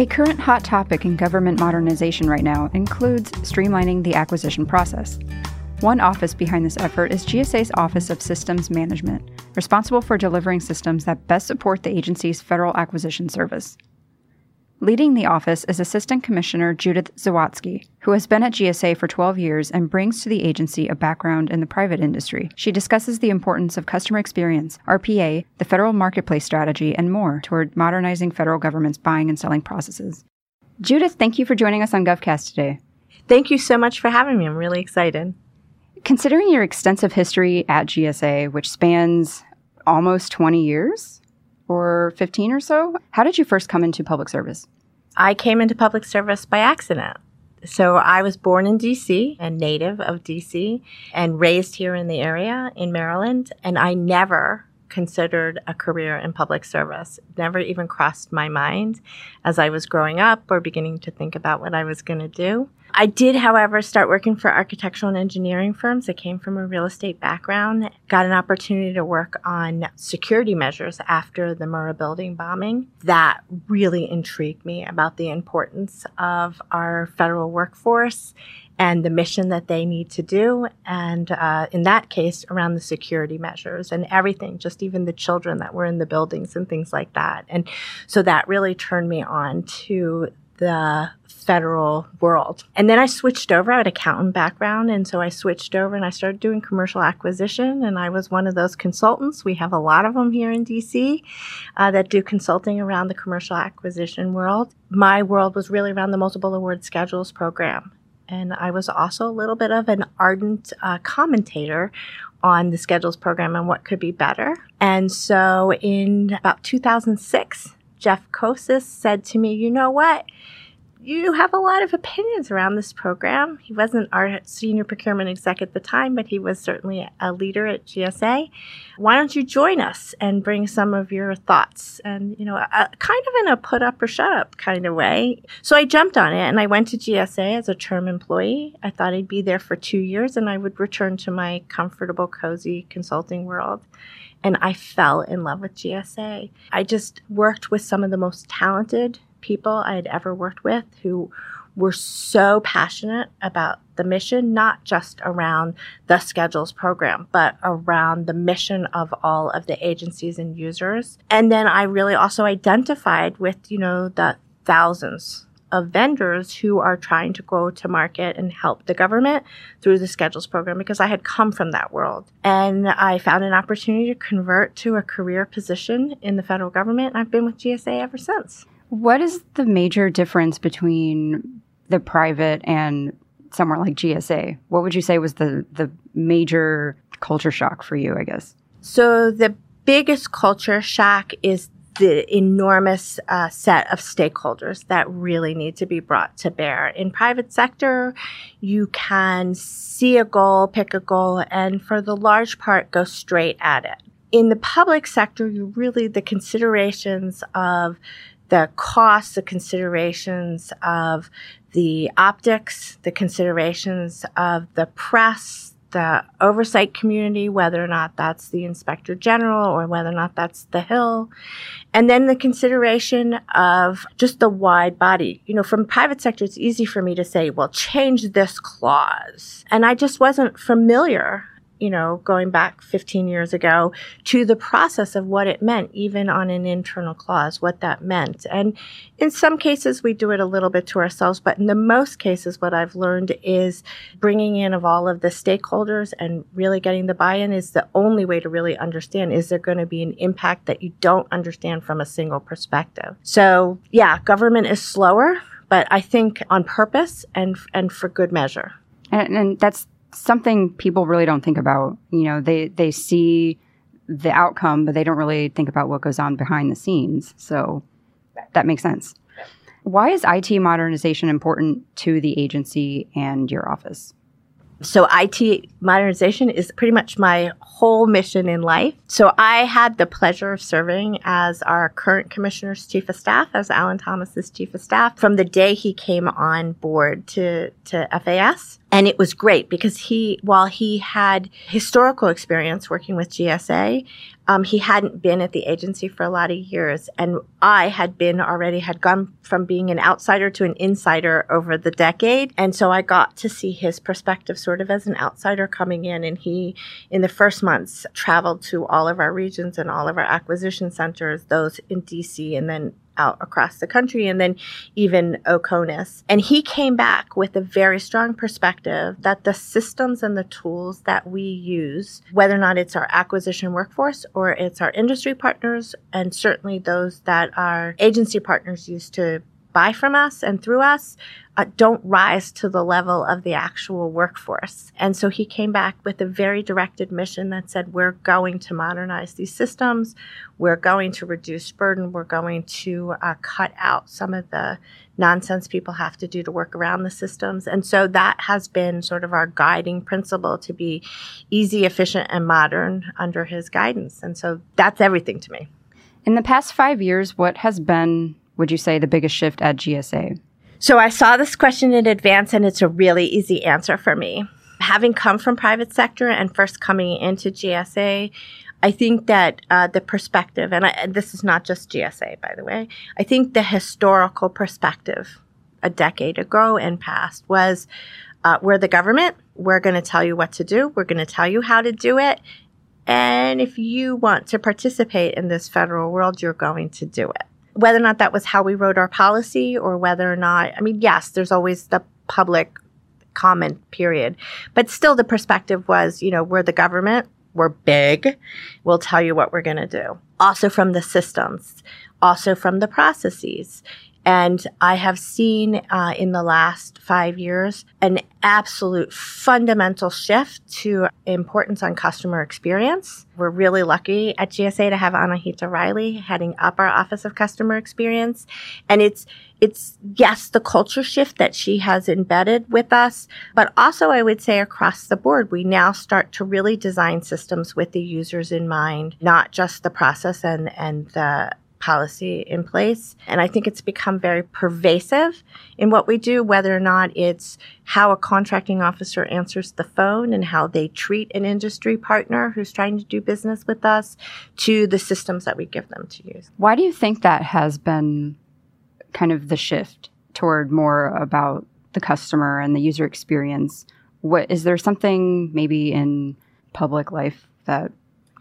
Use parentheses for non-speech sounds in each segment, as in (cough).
A current hot topic in government modernization right now includes streamlining the acquisition process. One office behind this effort is GSA's Office of Systems Management, responsible for delivering systems that best support the agency's federal acquisition service. Leading the office is Assistant Commissioner Judith Zawatsky, who has been at GSA for 12 years and brings to the agency a background in the private industry. She discusses the importance of customer experience, RPA, the federal marketplace strategy, and more toward modernizing federal government's buying and selling processes. Judith, thank you for joining us on GovCast today. Thank you so much for having me. I'm really excited. Considering your extensive history at GSA, which spans almost 20 years, or 15 or so. How did you first come into public service? I came into public service by accident. So I was born in DC and native of DC and raised here in the area in Maryland. And I never considered a career in public service. Never even crossed my mind as I was growing up or beginning to think about what I was going to do. I did, however, start working for architectural and engineering firms. I came from a real estate background, got an opportunity to work on security measures after the Murrah building bombing. That really intrigued me about the importance of our federal workforce and the mission that they need to do. And uh, in that case, around the security measures and everything, just even the children that were in the buildings and things like that. And so that really turned me on to the federal world. And then I switched over. I had accountant background, and so I switched over and I started doing commercial acquisition. And I was one of those consultants. We have a lot of them here in DC uh, that do consulting around the commercial acquisition world. My world was really around the multiple award schedules program. And I was also a little bit of an ardent uh, commentator on the schedules program and what could be better. And so in about 2006, Jeff Koses said to me, You know what? You have a lot of opinions around this program. He wasn't our senior procurement exec at the time, but he was certainly a leader at GSA. Why don't you join us and bring some of your thoughts? And, you know, a, kind of in a put up or shut up kind of way. So I jumped on it and I went to GSA as a term employee. I thought I'd be there for two years and I would return to my comfortable, cozy consulting world and I fell in love with GSA. I just worked with some of the most talented people I had ever worked with who were so passionate about the mission, not just around the schedules program, but around the mission of all of the agencies and users. And then I really also identified with, you know, the thousands of vendors who are trying to go to market and help the government through the schedules program because I had come from that world. And I found an opportunity to convert to a career position in the federal government. I've been with GSA ever since. What is the major difference between the private and somewhere like GSA? What would you say was the the major culture shock for you, I guess? So the biggest culture shock is the enormous uh, set of stakeholders that really need to be brought to bear. In private sector, you can see a goal, pick a goal, and for the large part, go straight at it. In the public sector, you really, the considerations of the costs, the considerations of the optics, the considerations of the press, the oversight community, whether or not that's the inspector general or whether or not that's the Hill. And then the consideration of just the wide body. You know, from private sector, it's easy for me to say, well, change this clause. And I just wasn't familiar you know, going back 15 years ago to the process of what it meant, even on an internal clause, what that meant. And in some cases, we do it a little bit to ourselves, but in the most cases, what I've learned is bringing in of all of the stakeholders and really getting the buy in is the only way to really understand is there going to be an impact that you don't understand from a single perspective. So, yeah, government is slower, but I think on purpose and, and for good measure. And, and that's something people really don't think about. You know, they they see the outcome, but they don't really think about what goes on behind the scenes. So that makes sense. Why is IT modernization important to the agency and your office? So IT modernization is pretty much my whole mission in life. So I had the pleasure of serving as our current commissioner's chief of staff, as Alan Thomas's chief of staff, from the day he came on board to, to FAS. And it was great because he, while he had historical experience working with GSA, um, he hadn't been at the agency for a lot of years. And I had been already, had gone from being an outsider to an insider over the decade. And so I got to see his perspective sort of as an outsider coming in. And he, in the first months, traveled to all of our regions and all of our acquisition centers, those in DC and then out across the country and then even Oconus. And he came back with a very strong perspective that the systems and the tools that we use, whether or not it's our acquisition workforce or it's our industry partners, and certainly those that our agency partners use to buy from us and through us uh, don't rise to the level of the actual workforce. And so he came back with a very directed mission that said, We're going to modernize these systems. We're going to reduce burden. We're going to uh, cut out some of the nonsense people have to do to work around the systems. And so that has been sort of our guiding principle to be easy, efficient, and modern under his guidance. And so that's everything to me. In the past five years, what has been, would you say, the biggest shift at GSA? So I saw this question in advance and it's a really easy answer for me. Having come from private sector and first coming into GSA, I think that uh, the perspective, and, I, this is not just GSA, by the way, I think the historical perspective a decade ago and past was uh, we're the government. We're going to tell you what to do. We're going to tell you how to do it. And if you want to participate in this federal world, you're going to do it whether or not that was how we wrote our policy or whether or not, I mean, yes, there's always the public comment period, but still the perspective was, you know, we're the government, we're big, we'll tell you what we're going to do. Also from the systems, also from the processes. And I have seen uh, in the last five years an absolute fundamental shift to importance on customer experience. We're really lucky at GSA to have Anahita Reilly heading up our Office of Customer Experience. And it's it's yes, the culture shift that she has embedded with us, but also I would say across the board, we now start to really design systems with the users in mind, not just the process and, and the policy in place. And I think it's become very pervasive in what we do, whether or not it's how a contracting officer answers the phone and how they treat an industry partner who's trying to do business with us to the systems that we give them to use. Why do you think that has been kind of the shift toward more about the customer and the user experience? What is there something maybe in public life that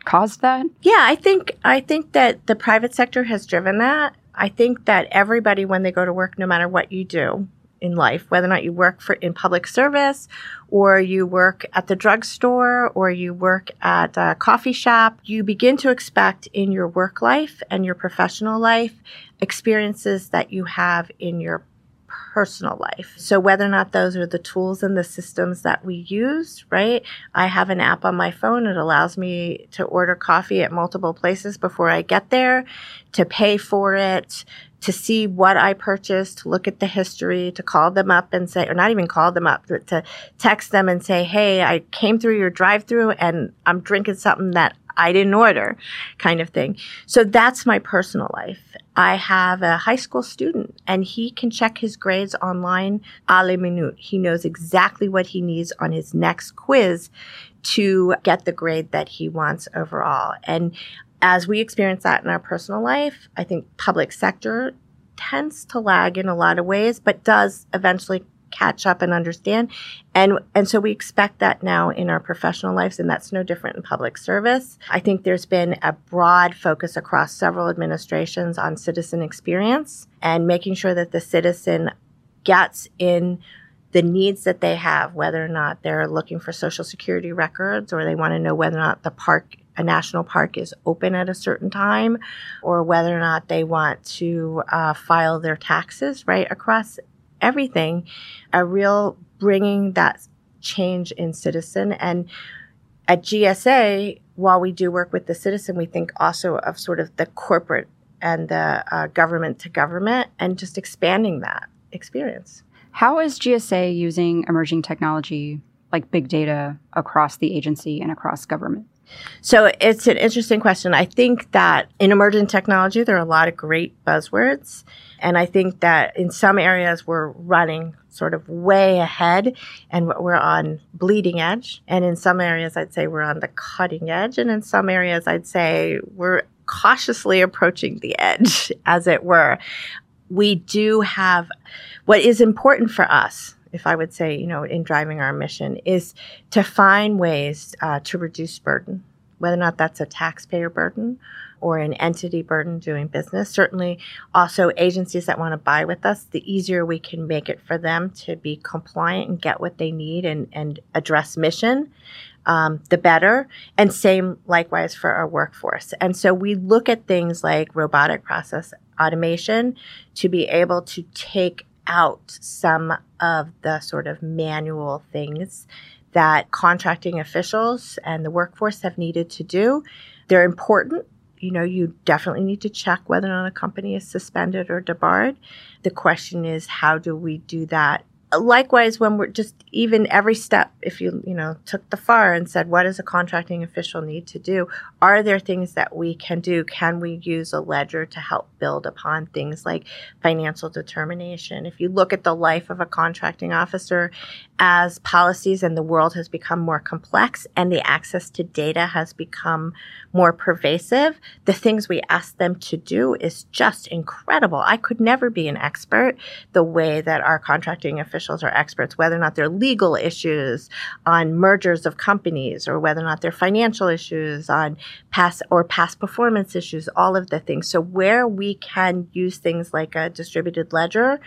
caused that? Yeah, I think I think that the private sector has driven that. I think that everybody when they go to work no matter what you do in life, whether or not you work for in public service or you work at the drugstore or you work at a coffee shop, you begin to expect in your work life and your professional life experiences that you have in your personal life. So whether or not those are the tools and the systems that we use, right? I have an app on my phone. It allows me to order coffee at multiple places before I get there, to pay for it, to see what I purchased, to look at the history, to call them up and say, or not even call them up, but to text them and say, Hey, I came through your drive through and I'm drinking something that I didn't order kind of thing. So that's my personal life. I have a high school student and he can check his grades online a la minute. He knows exactly what he needs on his next quiz to get the grade that he wants overall. And as we experience that in our personal life, I think public sector tends to lag in a lot of ways, but does eventually catch up and understand. And, and so we expect that now in our professional lives, and that's no different in public service. I think there's been a broad focus across several administrations on citizen experience and making sure that the citizen gets in the needs that they have, whether or not they're looking for social security records or they want to know whether or not the park a national park is open at a certain time or whether or not they want to uh, file their taxes right across everything, a real bringing that change in citizen. And at GSA, while we do work with the citizen, we think also of sort of the corporate and the uh, government to government and just expanding that experience. How is GSA using emerging technology like big data across the agency and across government? So it's an interesting question. I think that in emerging technology, there are a lot of great buzzwords. And I think that in some areas we're running sort of way ahead and we're on bleeding edge. And in some areas, I'd say we're on the cutting edge. And in some areas, I'd say we're cautiously approaching the edge, (laughs) as it were. We do have what is important for us if I would say, you know, in driving our mission, is to find ways uh, to reduce burden, whether or not that's a taxpayer burden or an entity burden doing business. Certainly, also agencies that want to buy with us, the easier we can make it for them to be compliant and get what they need and, and address mission. Um, the better. And same likewise for our workforce. And so we look at things like robotic process automation to be able to take out some of the sort of manual things that contracting officials and the workforce have needed to do. They're important you know, you definitely need to check whether or not a company is suspended or debarred. The question is, how do we do that likewise when we're just even every step if you you know took the FAR and said what does a contracting official need to do? Are there things that we can do? Can we use a ledger to help build upon things like financial determination? If you look at the life of a contracting officer as policies and the world has become more complex and the access to data has become more pervasive the things we ask them to do is just incredible i could never be an expert the way that our contracting officials are experts, whether or not they're legal issues on mergers of companies or whether or not they're financial issues on past or past performance issues, all of the things. So where we can use things like a distributed ledger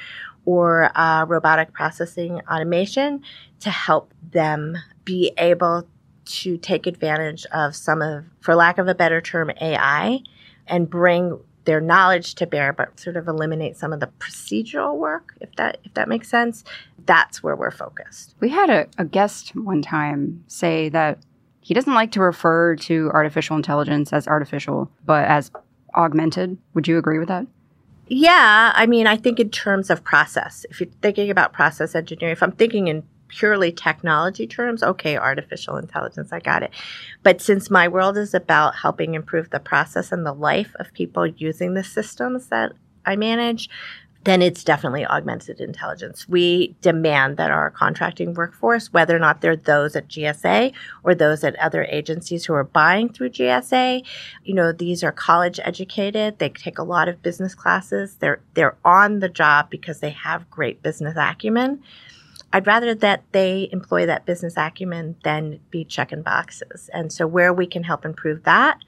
or uh, robotic processing automation to help them be able to take advantage of some of, for lack of a better term, AI and bring their knowledge to bear, but sort of eliminate some of the procedural work, if that if that makes sense. That's where we're focused. We had a, a guest one time say that he doesn't like to refer to artificial intelligence as artificial, but as augmented. Would you agree with that? Yeah, I mean, I think in terms of process, if you're thinking about process engineering, if I'm thinking in purely technology terms, okay, artificial intelligence, I got it. But since my world is about helping improve the process and the life of people using the systems that I manage, then it's definitely augmented intelligence. We demand that our contracting workforce, whether or not they're those at GSA or those at other agencies who are buying through GSA, you know, these are college educated. They take a lot of business classes. They're they're on the job because they have great business acumen. I'd rather that they employ that business acumen than be checking boxes. And so, where we can help improve that,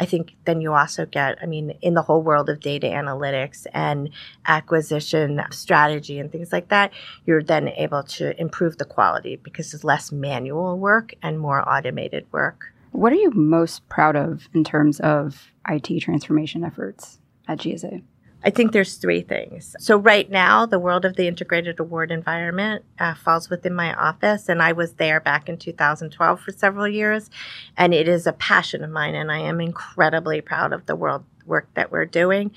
I think then you also get, I mean, in the whole world of data analytics and acquisition strategy and things like that, you're then able to improve the quality because it's less manual work and more automated work. What are you most proud of in terms of IT transformation efforts at GSA? I think there's three things. So right now, the world of the integrated award environment uh, falls within my office, and I was there back in 2012 for several years, and it is a passion of mine, and I am incredibly proud of the world work that we're doing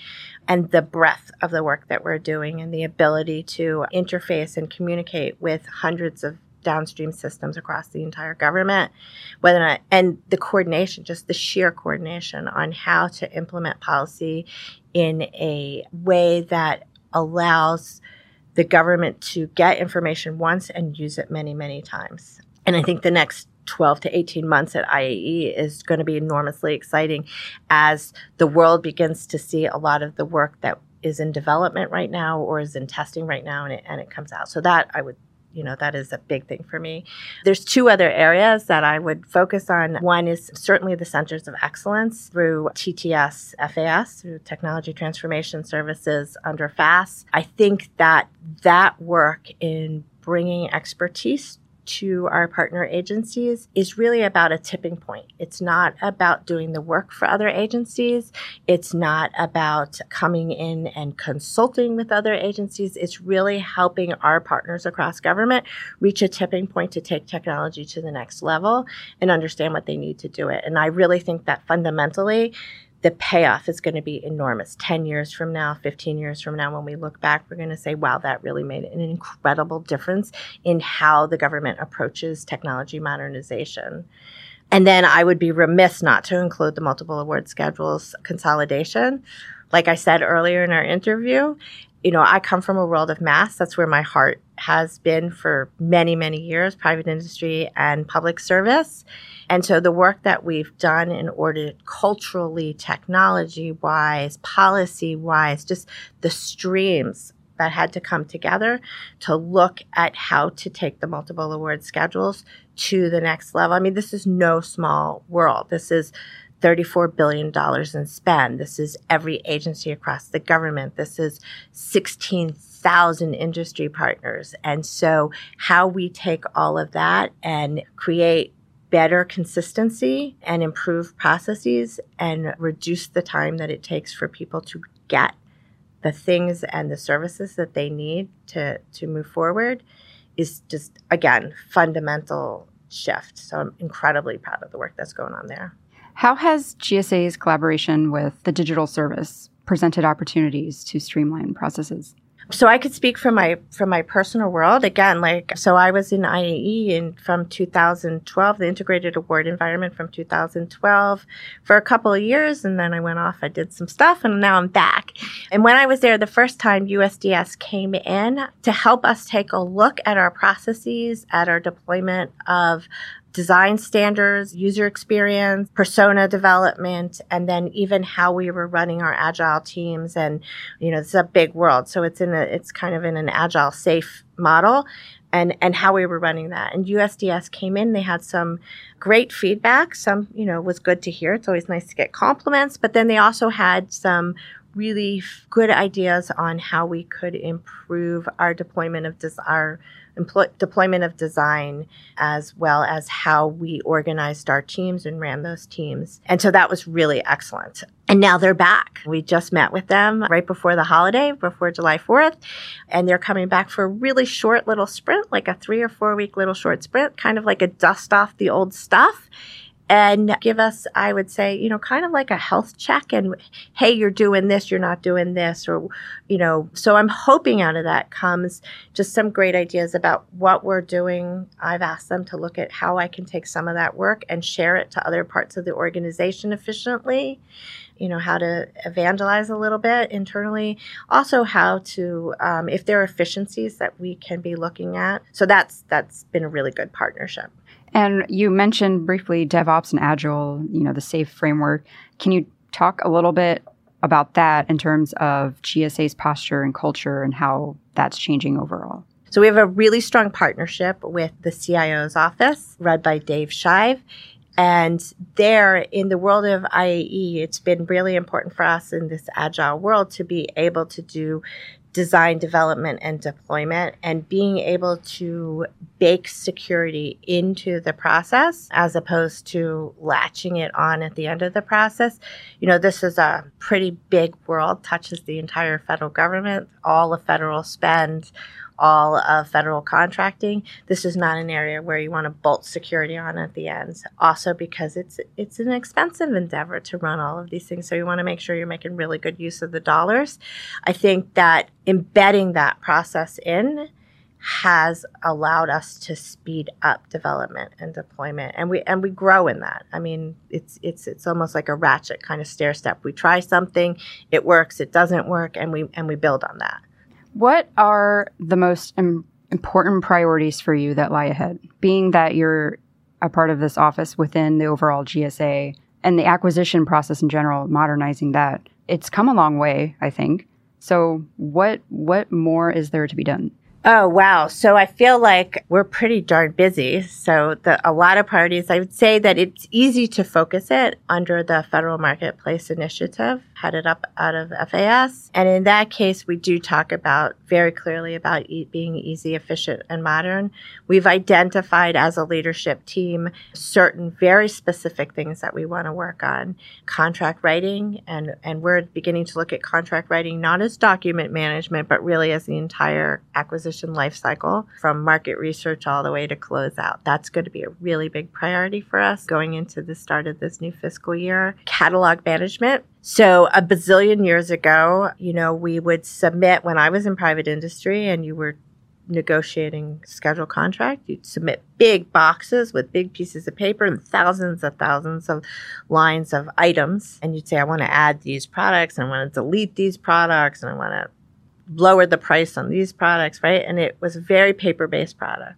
and the breadth of the work that we're doing and the ability to interface and communicate with hundreds of downstream systems across the entire government, whether or not, and the coordination, just the sheer coordination on how to implement policy in a way that allows the government to get information once and use it many, many times. And I think the next 12 to 18 months at IAE is going to be enormously exciting as the world begins to see a lot of the work that is in development right now or is in testing right now and it, and it comes out. So that I would you know that is a big thing for me. There's two other areas that i would focus on. One is certainly the centers of excellence through tts fas through technology transformation services under fas i think that that work in bringing expertise to our partner agencies is really about a tipping point. It's not about doing the work for other agencies. It's not about coming in and consulting with other agencies. It's really helping our partners across government reach a tipping point to take technology to the next level and understand what they need to do it. And I really think that fundamentally, the payoff is going to be enormous. 10 years from now, 15 years from now, when we look back, we're going to say, wow, that really made an incredible difference in how the government approaches technology modernization. And then I would be remiss not to include the multiple award schedules consolidation. Like I said earlier in our interview, you know, I come from a world of MAS. That's where my heart has been for many, many years, private industry and public service. And so the work that we've done in order culturally, technology wise, policy wise, just the streams that had to come together to look at how to take the multiple award schedules to the next level. I mean, this is no small world. This is $34 billion in spend. This is every agency across the government. This is 16,000 industry partners. And so, how we take all of that and create better consistency and improve processes and reduce the time that it takes for people to get the things and the services that they need to, to move forward is just, again, fundamental shift. So I'm incredibly proud of the work that's going on there. How has GSA's collaboration with the digital service presented opportunities to streamline processes? So I could speak from my from my personal world again. Like so, I was in IAE in from 2012, the Integrated Award Environment from 2012 for a couple of years, and then I went off. I did some stuff, and now I'm back. And when I was there the first time, USDS came in to help us take a look at our processes, at our deployment of design standards, user experience, persona development, and then even how we were running our agile teams. And, you know, it's a big world. So it's in a, it's kind of in an agile SAFe model and, and how we were running that. And USDS came in, they had some great feedback. Some, you know, was good to hear. It's always nice to get compliments, but then they also had some really good ideas on how we could improve our deployment of des- our employ- deployment of design as well as how we organized our teams and ran those teams. And so that was really excellent. And now they're back. We just met with them right before the holiday, before July 4th, and they're coming back for a really short little sprint, like a three or four week little short sprint, kind of like a dust off the old stuff and give us, I would say, you know, kind of like a health check and, hey, you're doing this, you're not doing this, or, you know, so I'm hoping out of that comes just some great ideas about what we're doing. I've asked them to look at how I can take some of that work and share it to other parts of the organization efficiently you know how to evangelize a little bit internally. Also how to um, if there are efficiencies that we can be looking at. So that's that's been a really good partnership and you mentioned briefly DevOps and Agile, you know, the SAFe framework. Can you talk a little bit about that in terms of GSA's posture and culture and how that's changing overall? So we have a really strong partnership with the CIO's office, led by Dave Shive. And there, in the world of IAE, it's been really important for us in this agile world to be able to do design development and deployment and being able to bake security into the process as opposed to latching it on at the end of the process. You know, this is a pretty big world, touches the entire federal government, all of federal spend, all of federal contracting. This is not an area where you want to bolt security on at the end. Also because it's it's an expensive endeavor to run all of these things. So you want to make sure you're making really good use of the dollars. I think that embedding that process in has allowed us to speed up development and deployment and we and we grow in that i mean it's it's it's almost like a ratchet kind of stair step we try something it works it doesn't work and we and we build on that what are the most Im- important priorities for you that lie ahead? Being that you're a part of this office within the overall GSA and the acquisition process in general, modernizing that, it's come a long way, I think. So, what what more is there to be done? Oh, wow. So I feel like we're pretty darn busy. So the, a lot of priorities, I would say that it's easy to focus it under the Federal Marketplace Initiative headed up out of FAS. And in that case, we do talk about very clearly about e- being easy, efficient, and modern. We've identified as a leadership team certain very specific things that we want to work on. Contract writing, and, and we're beginning to look at contract writing not as document management, but really as the entire acquisition lifecycle from market research all the way to close out. That's going to be a really big priority for us going into the start of this new fiscal year. Catalog management so a bazillion years ago, you know, we would submit when I was in private industry and you were negotiating schedule contract, you'd submit big boxes with big pieces of paper and thousands of thousands of lines of items. And you'd say, I want to add these products and I want to delete these products and I want to lowered the price on these products, right? And it was a very paper based product.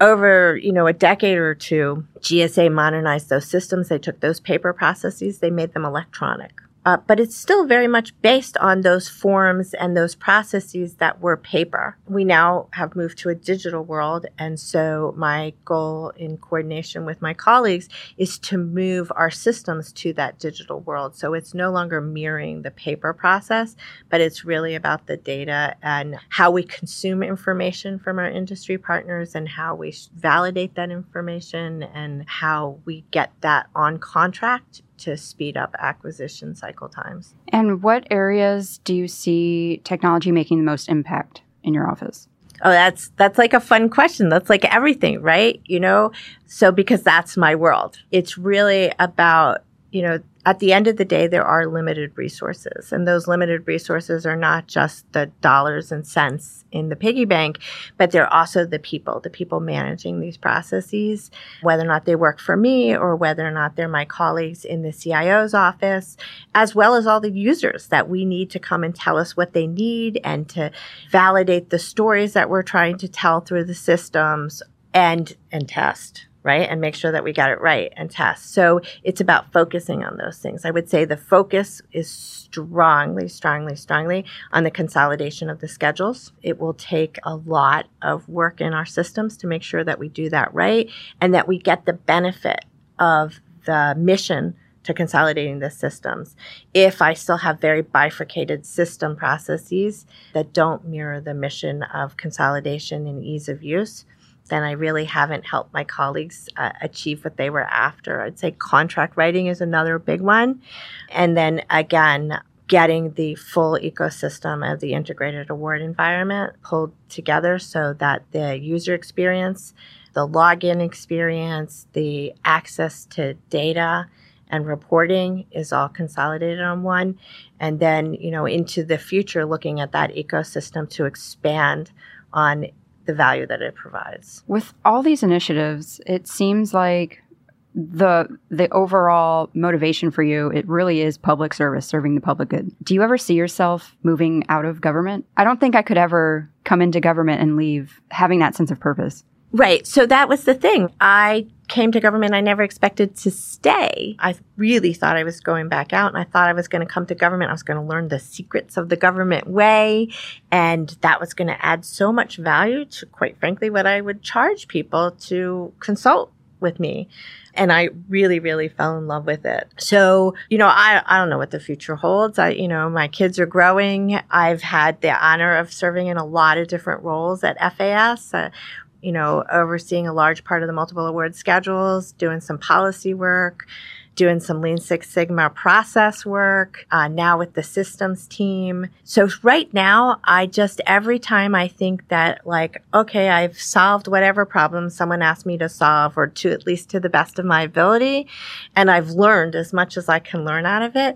Over, you know, a decade or two, GSA modernized those systems. They took those paper processes, they made them electronic. Uh, but it's still very much based on those forms and those processes that were paper. We now have moved to a digital world. And so, my goal in coordination with my colleagues is to move our systems to that digital world. So, it's no longer mirroring the paper process, but it's really about the data and how we consume information from our industry partners and how we validate that information and how we get that on contract to speed up acquisition cycle times. And what areas do you see technology making the most impact in your office? Oh, that's that's like a fun question. That's like everything, right? You know, so because that's my world. It's really about, you know, at the end of the day, there are limited resources. And those limited resources are not just the dollars and cents in the piggy bank, but they're also the people, the people managing these processes, whether or not they work for me or whether or not they're my colleagues in the CIO's office, as well as all the users that we need to come and tell us what they need and to validate the stories that we're trying to tell through the systems and and test right? And make sure that we got it right and test. So it's about focusing on those things. I would say the focus is strongly, strongly, strongly on the consolidation of the schedules. It will take a lot of work in our systems to make sure that we do that right and that we get the benefit of the mission to consolidating the systems. If I still have very bifurcated system processes that don't mirror the mission of consolidation and ease of use, then I really haven't helped my colleagues uh, achieve what they were after. I'd say contract writing is another big one. And then again, getting the full ecosystem of the integrated award environment pulled together so that the user experience, the login experience, the access to data, and reporting is all consolidated on one. And then, you know, into the future, looking at that ecosystem to expand on the value that it provides. With all these initiatives, it seems like the the overall motivation for you it really is public service serving the public good. Do you ever see yourself moving out of government? I don't think i could ever come into government and leave having that sense of purpose Right. So that was the thing. I came to government. I never expected to stay. I really thought I was going back out and I thought I was going to come to government. I was going to learn the secrets of the government way. And that was going to add so much value to, quite frankly, what I would charge people to consult with me. And I really, really fell in love with it. So, you know, I, I don't know what the future holds. I, you know, my kids are growing. I've had the honor of serving in a lot of different roles at FAS. Uh, you know, overseeing a large part of the multiple award schedules, doing some policy work, doing some Lean Six Sigma process work, uh, now with the systems team. So right now, I just, every time I think that like, okay, I've solved whatever problem someone asked me to solve or to at least to the best of my ability, and I've learned as much as I can learn out of it,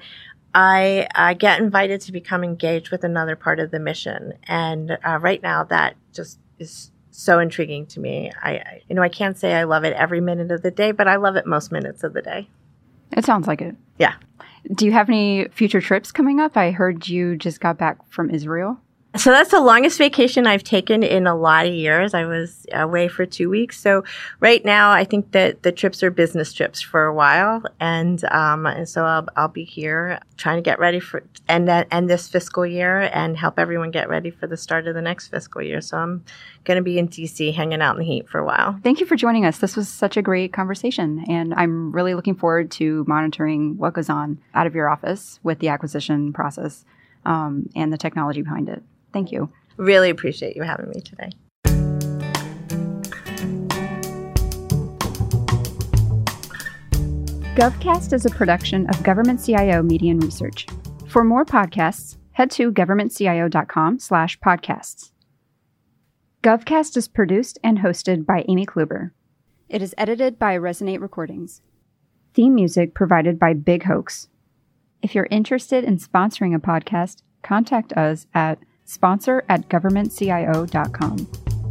I, I get invited to become engaged with another part of the mission. And uh, right now, that just is so intriguing to me. I, you know, I can't say I love it every minute of the day, but I love it most minutes of the day. It sounds like it. Yeah. Do you have any future trips coming up? I heard you just got back from Israel. So that's the longest vacation I've taken in a lot of years. I was away for two weeks. So right now, I think that the trips are business trips for a while, and um, and so I'll I'll be here trying to get ready for end end this fiscal year and help everyone get ready for the start of the next fiscal year. So I'm going to be in DC, hanging out in the heat for a while. Thank you for joining us. This was such a great conversation, and I'm really looking forward to monitoring what goes on out of your office with the acquisition process um, and the technology behind it. Thank you. Really appreciate you having me today. GovCast is a production of Government CIO Media and Research. For more podcasts, head to governmentcio.com slash podcasts. GovCast is produced and hosted by Amy Kluber. It is edited by Resonate Recordings. Theme music provided by Big Hoax. If you're interested in sponsoring a podcast, contact us at sponsor at governmentcio.com.